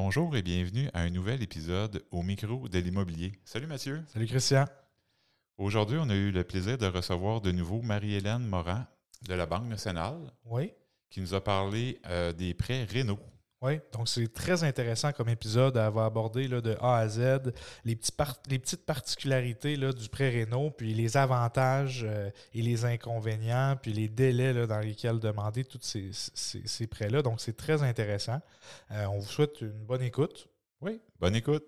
Bonjour et bienvenue à un nouvel épisode au micro de l'immobilier. Salut Mathieu. Salut Christian. Aujourd'hui, on a eu le plaisir de recevoir de nouveau Marie-Hélène Morin de la Banque nationale Oui. qui nous a parlé euh, des prêts Renault. Oui, donc c'est très intéressant comme épisode à avoir abordé là, de A à Z les, petites particularités là, du prêt Renault, puis les avantages euh, et les inconvénients, puis les délais dans lesquels demander tous ces prêts-là. Donc c'est très intéressant. Euh, on vous souhaite une bonne écoute. Oui, bonne écoute.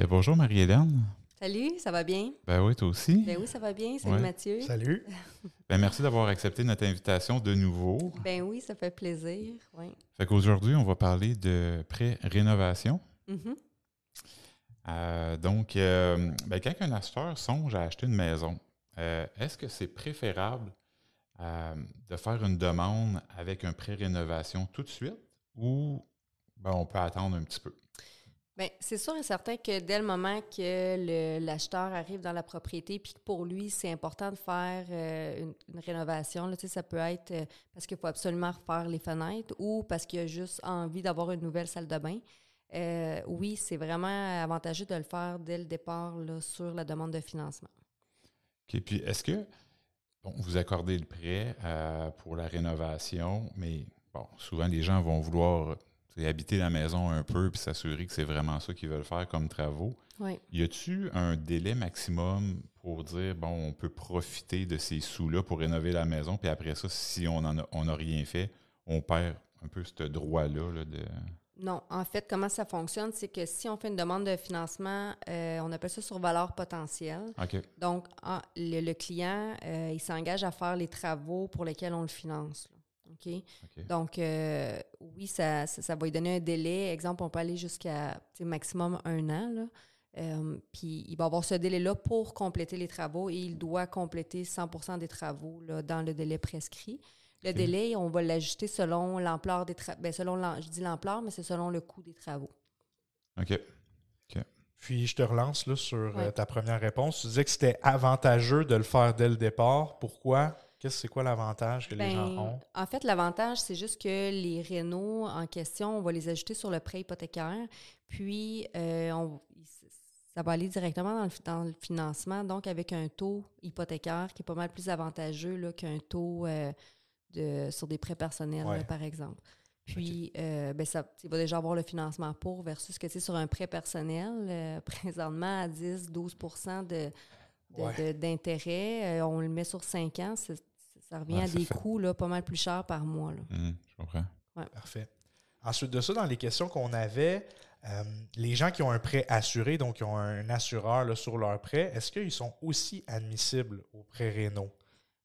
Eh, bonjour Marie-Hélène. Salut, ça va bien? Ben oui, toi aussi. Ben oui, ça va bien. Salut Ouais. Mathieu. Salut. Ben, merci d'avoir accepté notre invitation de nouveau. Ben oui, ça fait plaisir. Oui. Fait qu'aujourd'hui, on va parler de prêts rénovation. Mhm. Euh, donc, euh, ben, quand un acheteur songe à acheter une maison, euh, est-ce que c'est préférable euh, de faire une demande avec un prêt rénovation tout de suite ou ben, on peut attendre un petit peu? Ben, c'est sûr et certain que dès le moment que l'acheteur arrive dans la propriété, puis que pour lui, c'est important de faire euh, une, rénovation, là, ça peut être euh, parce qu'il faut absolument refaire les fenêtres ou parce qu'il a juste envie d'avoir une nouvelle salle de bain. Euh, oui, c'est vraiment avantageux de le faire dès le départ sur la demande de financement. OK. Puis, est-ce que bon, vous accordez le prêt pour la rénovation, mais bon, souvent les gens vont vouloir habiter la maison un peu puis s'assurer que c'est vraiment ça qu'ils veulent faire comme travaux. Oui. Y a-tu un délai maximum pour dire, bon, on peut profiter de ces sous-là pour rénover la maison, puis après ça, si on n'a on a rien fait, on perd un peu ce droit-là là, de... Non, en fait, comment ça fonctionne, c'est que si on fait une demande de financement, euh, on appelle ça sur valeur potentielle. Donc, en- le, le client, euh, il s'engage à faire les travaux pour lesquels on le finance. là. OK? Donc, euh, oui, ça, ça, ça va lui donner un délai. Exemple, on peut aller jusqu'à maximum un an. là. Euh, puis, il va avoir ce délai-là pour compléter les travaux et il doit compléter 100% des travaux là, dans le délai prescrit. Le délai, on va l'ajuster selon l'ampleur des travaux. Ben, selon je dis l'ampleur, mais c'est selon le coût des travaux. OK. Puis je te relance là, sur euh, Ouais. ta première réponse. Tu disais que c'était avantageux de le faire dès le départ. Pourquoi? Qu'est-ce c'est quoi l'avantage que les gens Ben, ont? En fait, l'avantage, c'est juste que les rénaux en question, on va les ajouter sur le prêt hypothécaire. Puis, euh, on- ça va aller directement dans le, dans le financement, donc avec un taux hypothécaire qui est pas mal plus avantageux là, qu'un taux euh, de, sur des prêts personnels, Ouais. là, par exemple. Puis, euh, ben, ça, il va déjà avoir le financement pour versus que tu sais, sur un prêt personnel, euh, présentement à 10-12 de, de- Ouais. de- d'intérêt. Euh, on le met sur 5 ans, c'est- ça revient Ouais, à ça des fait- coûts là, pas mal plus chers par mois. Là. Hum, je comprends. Parfait. Ensuite de ça, dans les questions qu'on avait, euh, les gens qui ont un prêt assuré, donc qui ont un assureur là, sur leur prêt, est-ce qu'ils sont aussi admissibles au prêt Renault?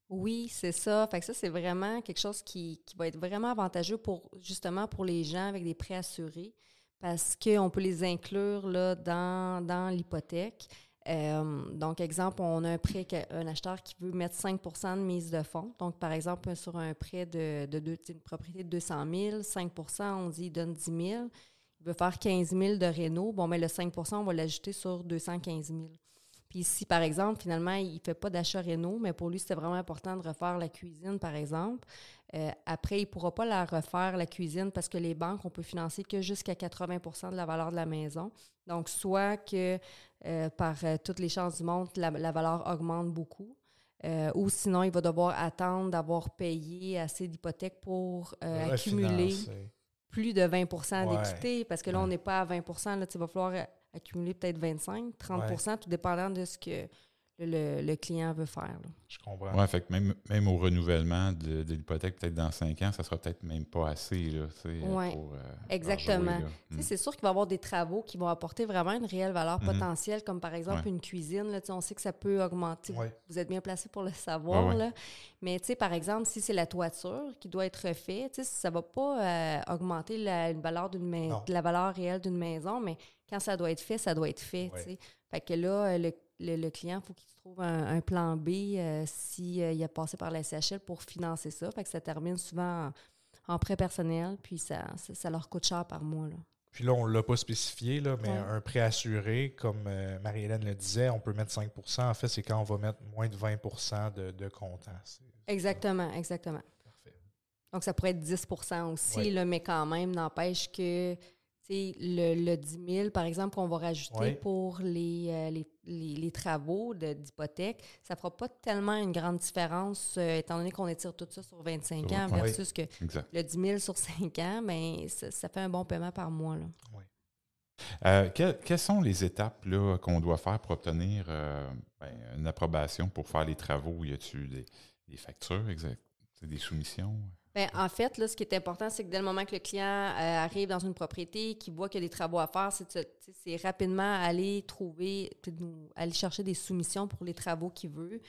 Oui, c'est ça. Fait que ça, c'est vraiment quelque chose qui, qui va être vraiment avantageux pour justement pour les gens avec des prêts assurés parce qu'on peut les inclure là, dans, dans l'hypothèque. Euh, donc, exemple, on a un prêt, que- un acheteur qui veut mettre 5% de mise de fonds. Donc, par exemple, sur un prêt de, de, une propriété de 200 000, 5% on dit il donne 10 000. Il veut faire 15 000 de réno. Bon, mais le 5% on va l'ajouter sur 215 000. Puis si, par exemple, finalement, il ne fait pas d'achat réno, mais pour lui, c'était vraiment important de refaire la cuisine, par exemple, euh, après, il ne pourra pas la refaire, la cuisine, parce que les banques, on peut financer que jusqu'à 80% de la valeur de la maison. Donc, soit que euh, par euh, toutes les chances du monde, la, la valeur augmente beaucoup, ou sinon, il va devoir attendre d'avoir payé assez d'hypothèques pour accumuler plus de 20 Ouais. d'équité, parce que là, on n'est pas à 20% là, tu vas falloir accumuler peut-être 25, 30% tout dépendant de ce que le, le client veut faire. là. Je comprends. Ouais, fait que même, même au renouvellement de, de l'hypothèque, peut-être dans cinq ans, ça sera peut-être même pas assez là, sais, Ouais, pour. euh, exactement. Hum. C'est sûr qu'il va y avoir des travaux qui vont apporter vraiment une réelle valeur Mhm. potentielle, comme par exemple Ouais. une cuisine. Là, tu sais, on sait que ça peut augmenter. Ouais. Vous êtes bien placé pour le savoir. Ouais, ouais. Là. Mais tu sais, par exemple, si c'est la toiture qui doit être refaite, tu sais, ça ne va pas euh, augmenter la, une valeur d'une la valeur réelle d'une maison, mais quand ça doit être fait, ça doit être fait. tu Ouais. sais. Fait que là, le, le- le client, il faut qu'il trouve un, un plan B euh, s'il a passé par la SHL pour financer ça. Fait que ça termine souvent en, en prêt personnel, puis ça, ça, ça leur coûte cher par mois. Là. Puis là, on ne l'a pas spécifié, là, mais Ouais. un prêt assuré, comme euh, Marie-Hélène le disait, on peut mettre 5% En fait, c'est quand on va mettre moins de 20 de, de comptant. Exactement, exactement. Parfait. Donc, ça pourrait être 10% aussi, Ouais. là, mais quand même, n'empêche que le, le 10 000, par exemple, qu'on va rajouter Ouais. pour les, euh, les, les- les travaux d'hypothèque, ça ne fera pas tellement une grande différence, euh, étant donné qu'on étire tout ça sur 25 Sur- ans, versus que Exact. le 10 000 sur 5 ans, ben, ça, ça fait un bon paiement par mois. Là. Euh, que- quelles sont les étapes qu'on doit faire pour obtenir euh, ben, une approbation pour faire les travaux? Y a-t-il des, des factures, exact? Des soumissions? Ben, en fait, là, ce qui est important, c'est que dès le moment que le client euh, arrive dans une propriété, qu'il voit qu'il y a des travaux à faire, c'est rapidement aller trouver, aller chercher des soumissions pour les travaux qu'il veut,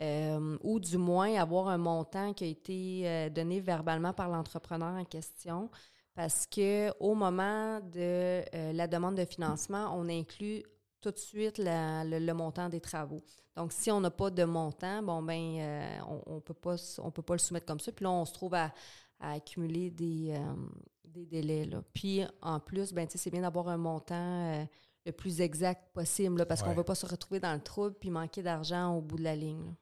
euh, ou du moins avoir un montant qui a été euh, donné verbalement par l'entrepreneur en question, parce que au moment de la demande de financement, on inclut tout de suite la- le, le montant des travaux. Donc, si on n'a pas de montant, bon ben, euh, on, on peut pas, on peut pas le soumettre comme ça. Puis là, on se trouve à, à accumuler des, euh, des délais. Là. Puis, en plus, ben, tu sais, c'est bien d'avoir un montant euh, le plus exact possible, là, parce qu'on ne veut pas se retrouver dans le trouble puis manquer d'argent au bout de la ligne. là.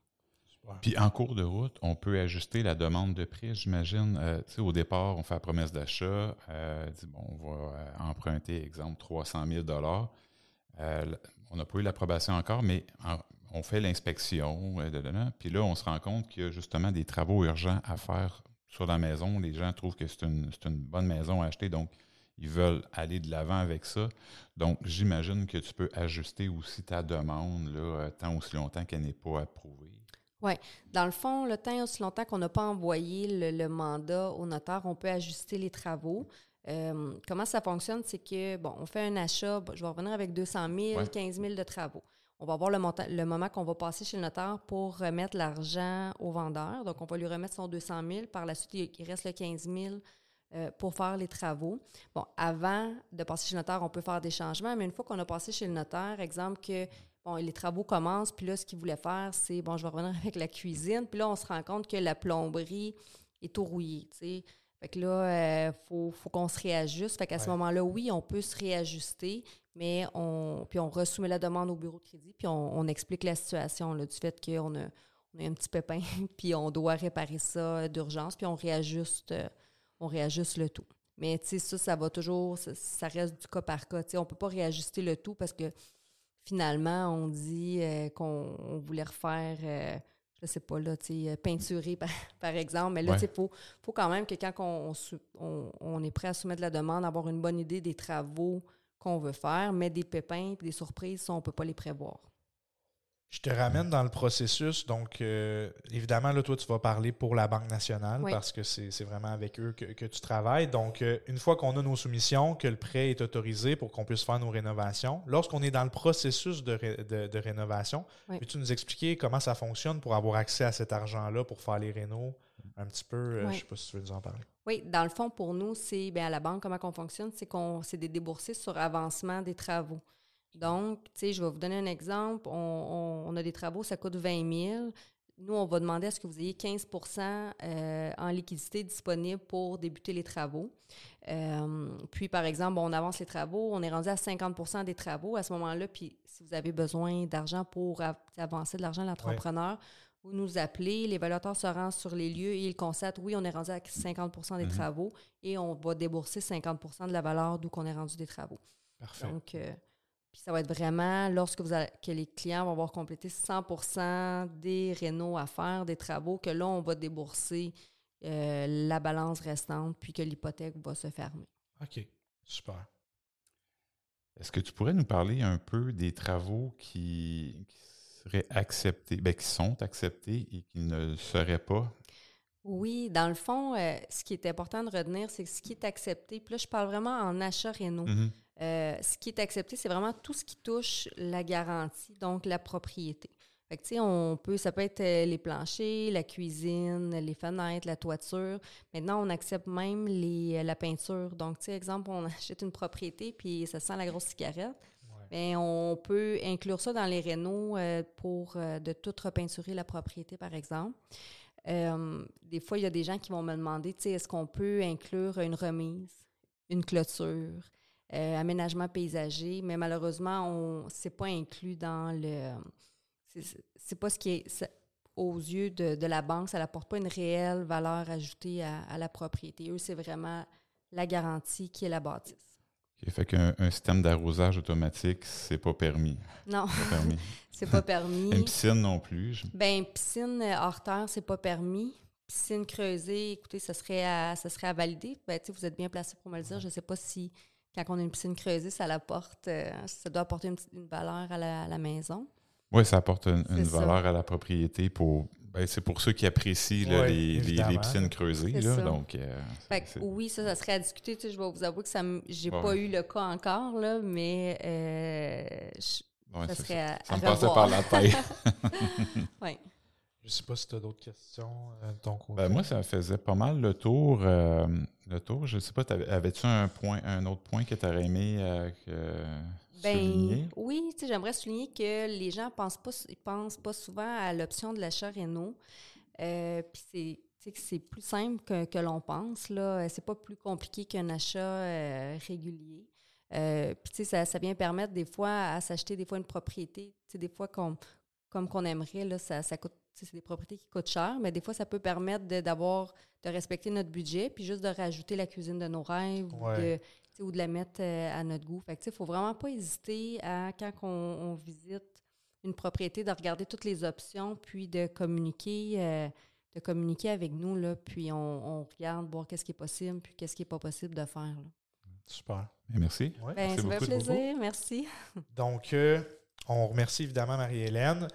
Puis en cours de route, on peut ajuster la demande de prêt, j'imagine. Euh, tu sais, au départ, on fait la promesse d'achat, euh, dit, bon, on va emprunter, exemple, 300 000 Euh, On n'a pas eu l'approbation encore, mais on fait l'inspection, euh, puis là, on se rend compte qu'il y a justement des travaux urgents à faire sur la maison. Les gens trouvent que c'est une, bonne maison à acheter, donc ils veulent aller de l'avant avec ça. Donc, j'imagine que tu peux ajuster aussi ta demande, euh, tant aussi longtemps qu'elle n'est pas approuvée. Dans le fond, le temps aussi longtemps qu'on n'a pas envoyé le mandat au notaire, on peut ajuster les travaux. Euh, comment ça fonctionne? C'est que, bon, on fait un achat, je vais revenir avec 200 000, Ouais. 15 000 de travaux. On va voir le, montant, le moment qu'on va passer chez le notaire pour remettre l'argent au vendeur. Donc, on va lui remettre son 200 000. Par la suite, il il reste le 15 000 euh, pour faire les travaux. Bon, avant de passer chez le notaire, on peut faire des changements, mais une fois qu'on a passé chez le notaire, exemple que bon, les travaux commencent, puis là, ce qu'il voulait faire, c'est, bon, je vais revenir avec la cuisine, puis là, on se rend compte que la plomberie est tout rouillée, tu sais. Fait que là, il faut, faut qu'on se réajuste. Fait qu'à ce moment-là, oui, on peut se réajuster, mais on, puis on resoumet la demande au bureau de crédit, puis on, on explique la situation là, du fait qu'on a, on a un petit pépin, puis on doit réparer ça d'urgence, puis on réajuste, euh, on réajuste le tout. Mais tu sais, ça, ça va toujours, ça, ça reste du cas par cas. Tu sais, on ne peut pas réajuster le tout parce que finalement, on dit euh, qu'on on voulait refaire, euh, je sais pas, là, euh, peinturer par, par exemple. Mais là, Ouais. il faut, faut quand même que quand on, on est prêt à soumettre la demande, avoir une bonne idée des travaux qu'on veut faire, mais des pépins et des surprises, ça, on ne peut pas les prévoir. Je te ramène dans le processus. Donc, euh, évidemment, là, toi, tu vas parler pour la Banque nationale Oui. parce que c'est vraiment avec eux que, que tu travailles. Donc, euh, une fois qu'on a nos soumissions, que le prêt est autorisé pour qu'on puisse faire nos rénovations, lorsqu'on est dans le processus de, ré- de- de rénovation, Oui. peux-tu nous expliquer comment ça fonctionne pour avoir accès à cet argent-là pour faire les rénos un petit peu? euh, Oui. Je ne sais pas si tu veux nous en parler. Oui, dans le fond, pour nous, c'est bien à la banque, comment on fonctionne, c'est qu'on c'est des déboursés sur avancement des travaux. Donc, tu sais, je vais vous donner un exemple. On, on- on a des travaux, ça coûte 20 000. Nous, on va demander à ce que vous ayez 15% euh, en liquidité disponible pour débuter les travaux. Euh, puis, par exemple, on avance les travaux, on est rendu à 50% des travaux à ce moment-là. Puis, si vous avez besoin d'argent pour av- avancer de l'argent à l'entrepreneur, vous nous appelez, l'évaluateur se rend sur les lieux et il constate, oui, on est rendu à 50% des Mhm. travaux et on va débourser 50% de la valeur d'où qu'on est rendu des travaux. Parfait. Donc, euh, puis ça va être vraiment lorsque vous allez- que les clients vont avoir complété 100% des rénaux à faire, des travaux, que là, on va débourser euh, la balance restante, puis que l'hypothèque va se fermer. OK. Super. Est-ce que tu pourrais nous parler un peu des travaux qui, qui seraient acceptés, ben, qui sont acceptés et qui ne le seraient pas? Oui, dans le fond, euh, ce qui est important de retenir, c'est que ce qui est accepté, puis là, je parle vraiment en achat réno. Mhm. Euh, ce qui est accepté, c'est vraiment tout ce qui touche la garantie, donc la propriété. Fait que, on peut, ça peut être euh, les planchers, la cuisine, les fenêtres, la toiture. Maintenant, on accepte même les, euh, la peinture. Donc, tu exemple, on achète une propriété puis ça sent la grosse cigarette. Bien, on peut inclure ça dans les rénaux euh, pour euh, de tout repeinturer la propriété, par exemple. Euh, des fois, il y a des gens qui vont me demander, tu sais, est-ce qu'on peut inclure une remise, une clôture, aménagement paysager, mais malheureusement, on c'est pas inclus dans le. C'est pas ce qui est. aux yeux de, la banque, ça n'apporte pas une réelle valeur ajoutée à, la propriété. Eux, c'est vraiment la garantie qui est la bâtisse. Il fait qu'un système d'arrosage automatique, c'est pas permis. Non. C'est pas permis. Une piscine non plus. Ben, piscine hors terre, c'est pas permis. Piscine creusée, écoutez, ça serait à, ça serait à valider. Ben, vous êtes bien placé pour me le dire. Je ne sais pas si, quand on a une piscine creusée, ça apporte, euh, ça doit apporter une, valeur à la, maison. Oui, ça apporte une, valeur à la propriété pour ben, c'est pour ceux qui apprécient les, piscines creusées. donc, euh, oui, ça, ça serait à discuter. je vais vous avouer que ça j'ai pas eu le cas encore, là, mais euh, ça serait à, Ça me passait par la tête. oui. Je ne sais pas si tu as d'autres questions euh, de ton côté. Ben, moi, ça faisait pas mal le tour. Le tour, je ne sais pas, avais-tu un point, un autre point que tu aurais aimé ben, oui, j'aimerais souligner que les gens pensent pas, pensent pas souvent à l'option de l'achat Renault. Euh, puis c'est plus simple que, que l'on pense. Là. C'est pas plus compliqué qu'un achat euh, régulier. Euh, puis ça, ça vient permettre des fois à s'acheter des fois une propriété. Des fois, comme qu'on aimerait, là, ça, ça coûte c'est des propriétés qui coûtent cher, mais des fois, ça peut permettre d'avoir de, respecter notre budget, puis juste de rajouter la cuisine de nos rêves de, ou de la mettre euh, à notre goût. Fait il ne faut vraiment pas hésiter à, quand on, visite une propriété, de regarder toutes les options, puis de communiquer, euh, de communiquer avec nous, là, puis on, regarde, voir qu'est-ce qui est possible, puis qu'est-ce qui n'est pas possible de faire. Super. merci. Ben, ça fait plaisir. Merci. Donc, euh, on remercie évidemment Marie-Hélène.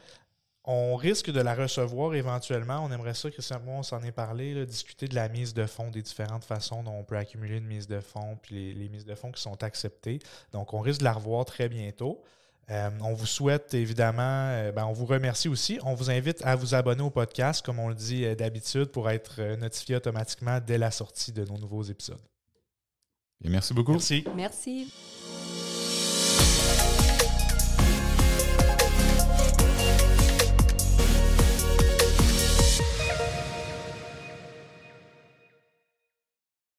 On risque de la recevoir éventuellement. On aimerait ça, Christian, moi, on s'en est parlé, discuter de la mise de fonds, des différentes façons dont on peut accumuler une mise de fonds, puis les, mises de fonds qui sont acceptées. Donc, on risque de la revoir très bientôt. Euh, on vous souhaite évidemment, euh, ben, on vous remercie aussi. On vous invite à vous abonner au podcast, comme on le dit euh, d'habitude, pour être notifié automatiquement dès la sortie de nos nouveaux épisodes. Et merci beaucoup. Merci. Merci.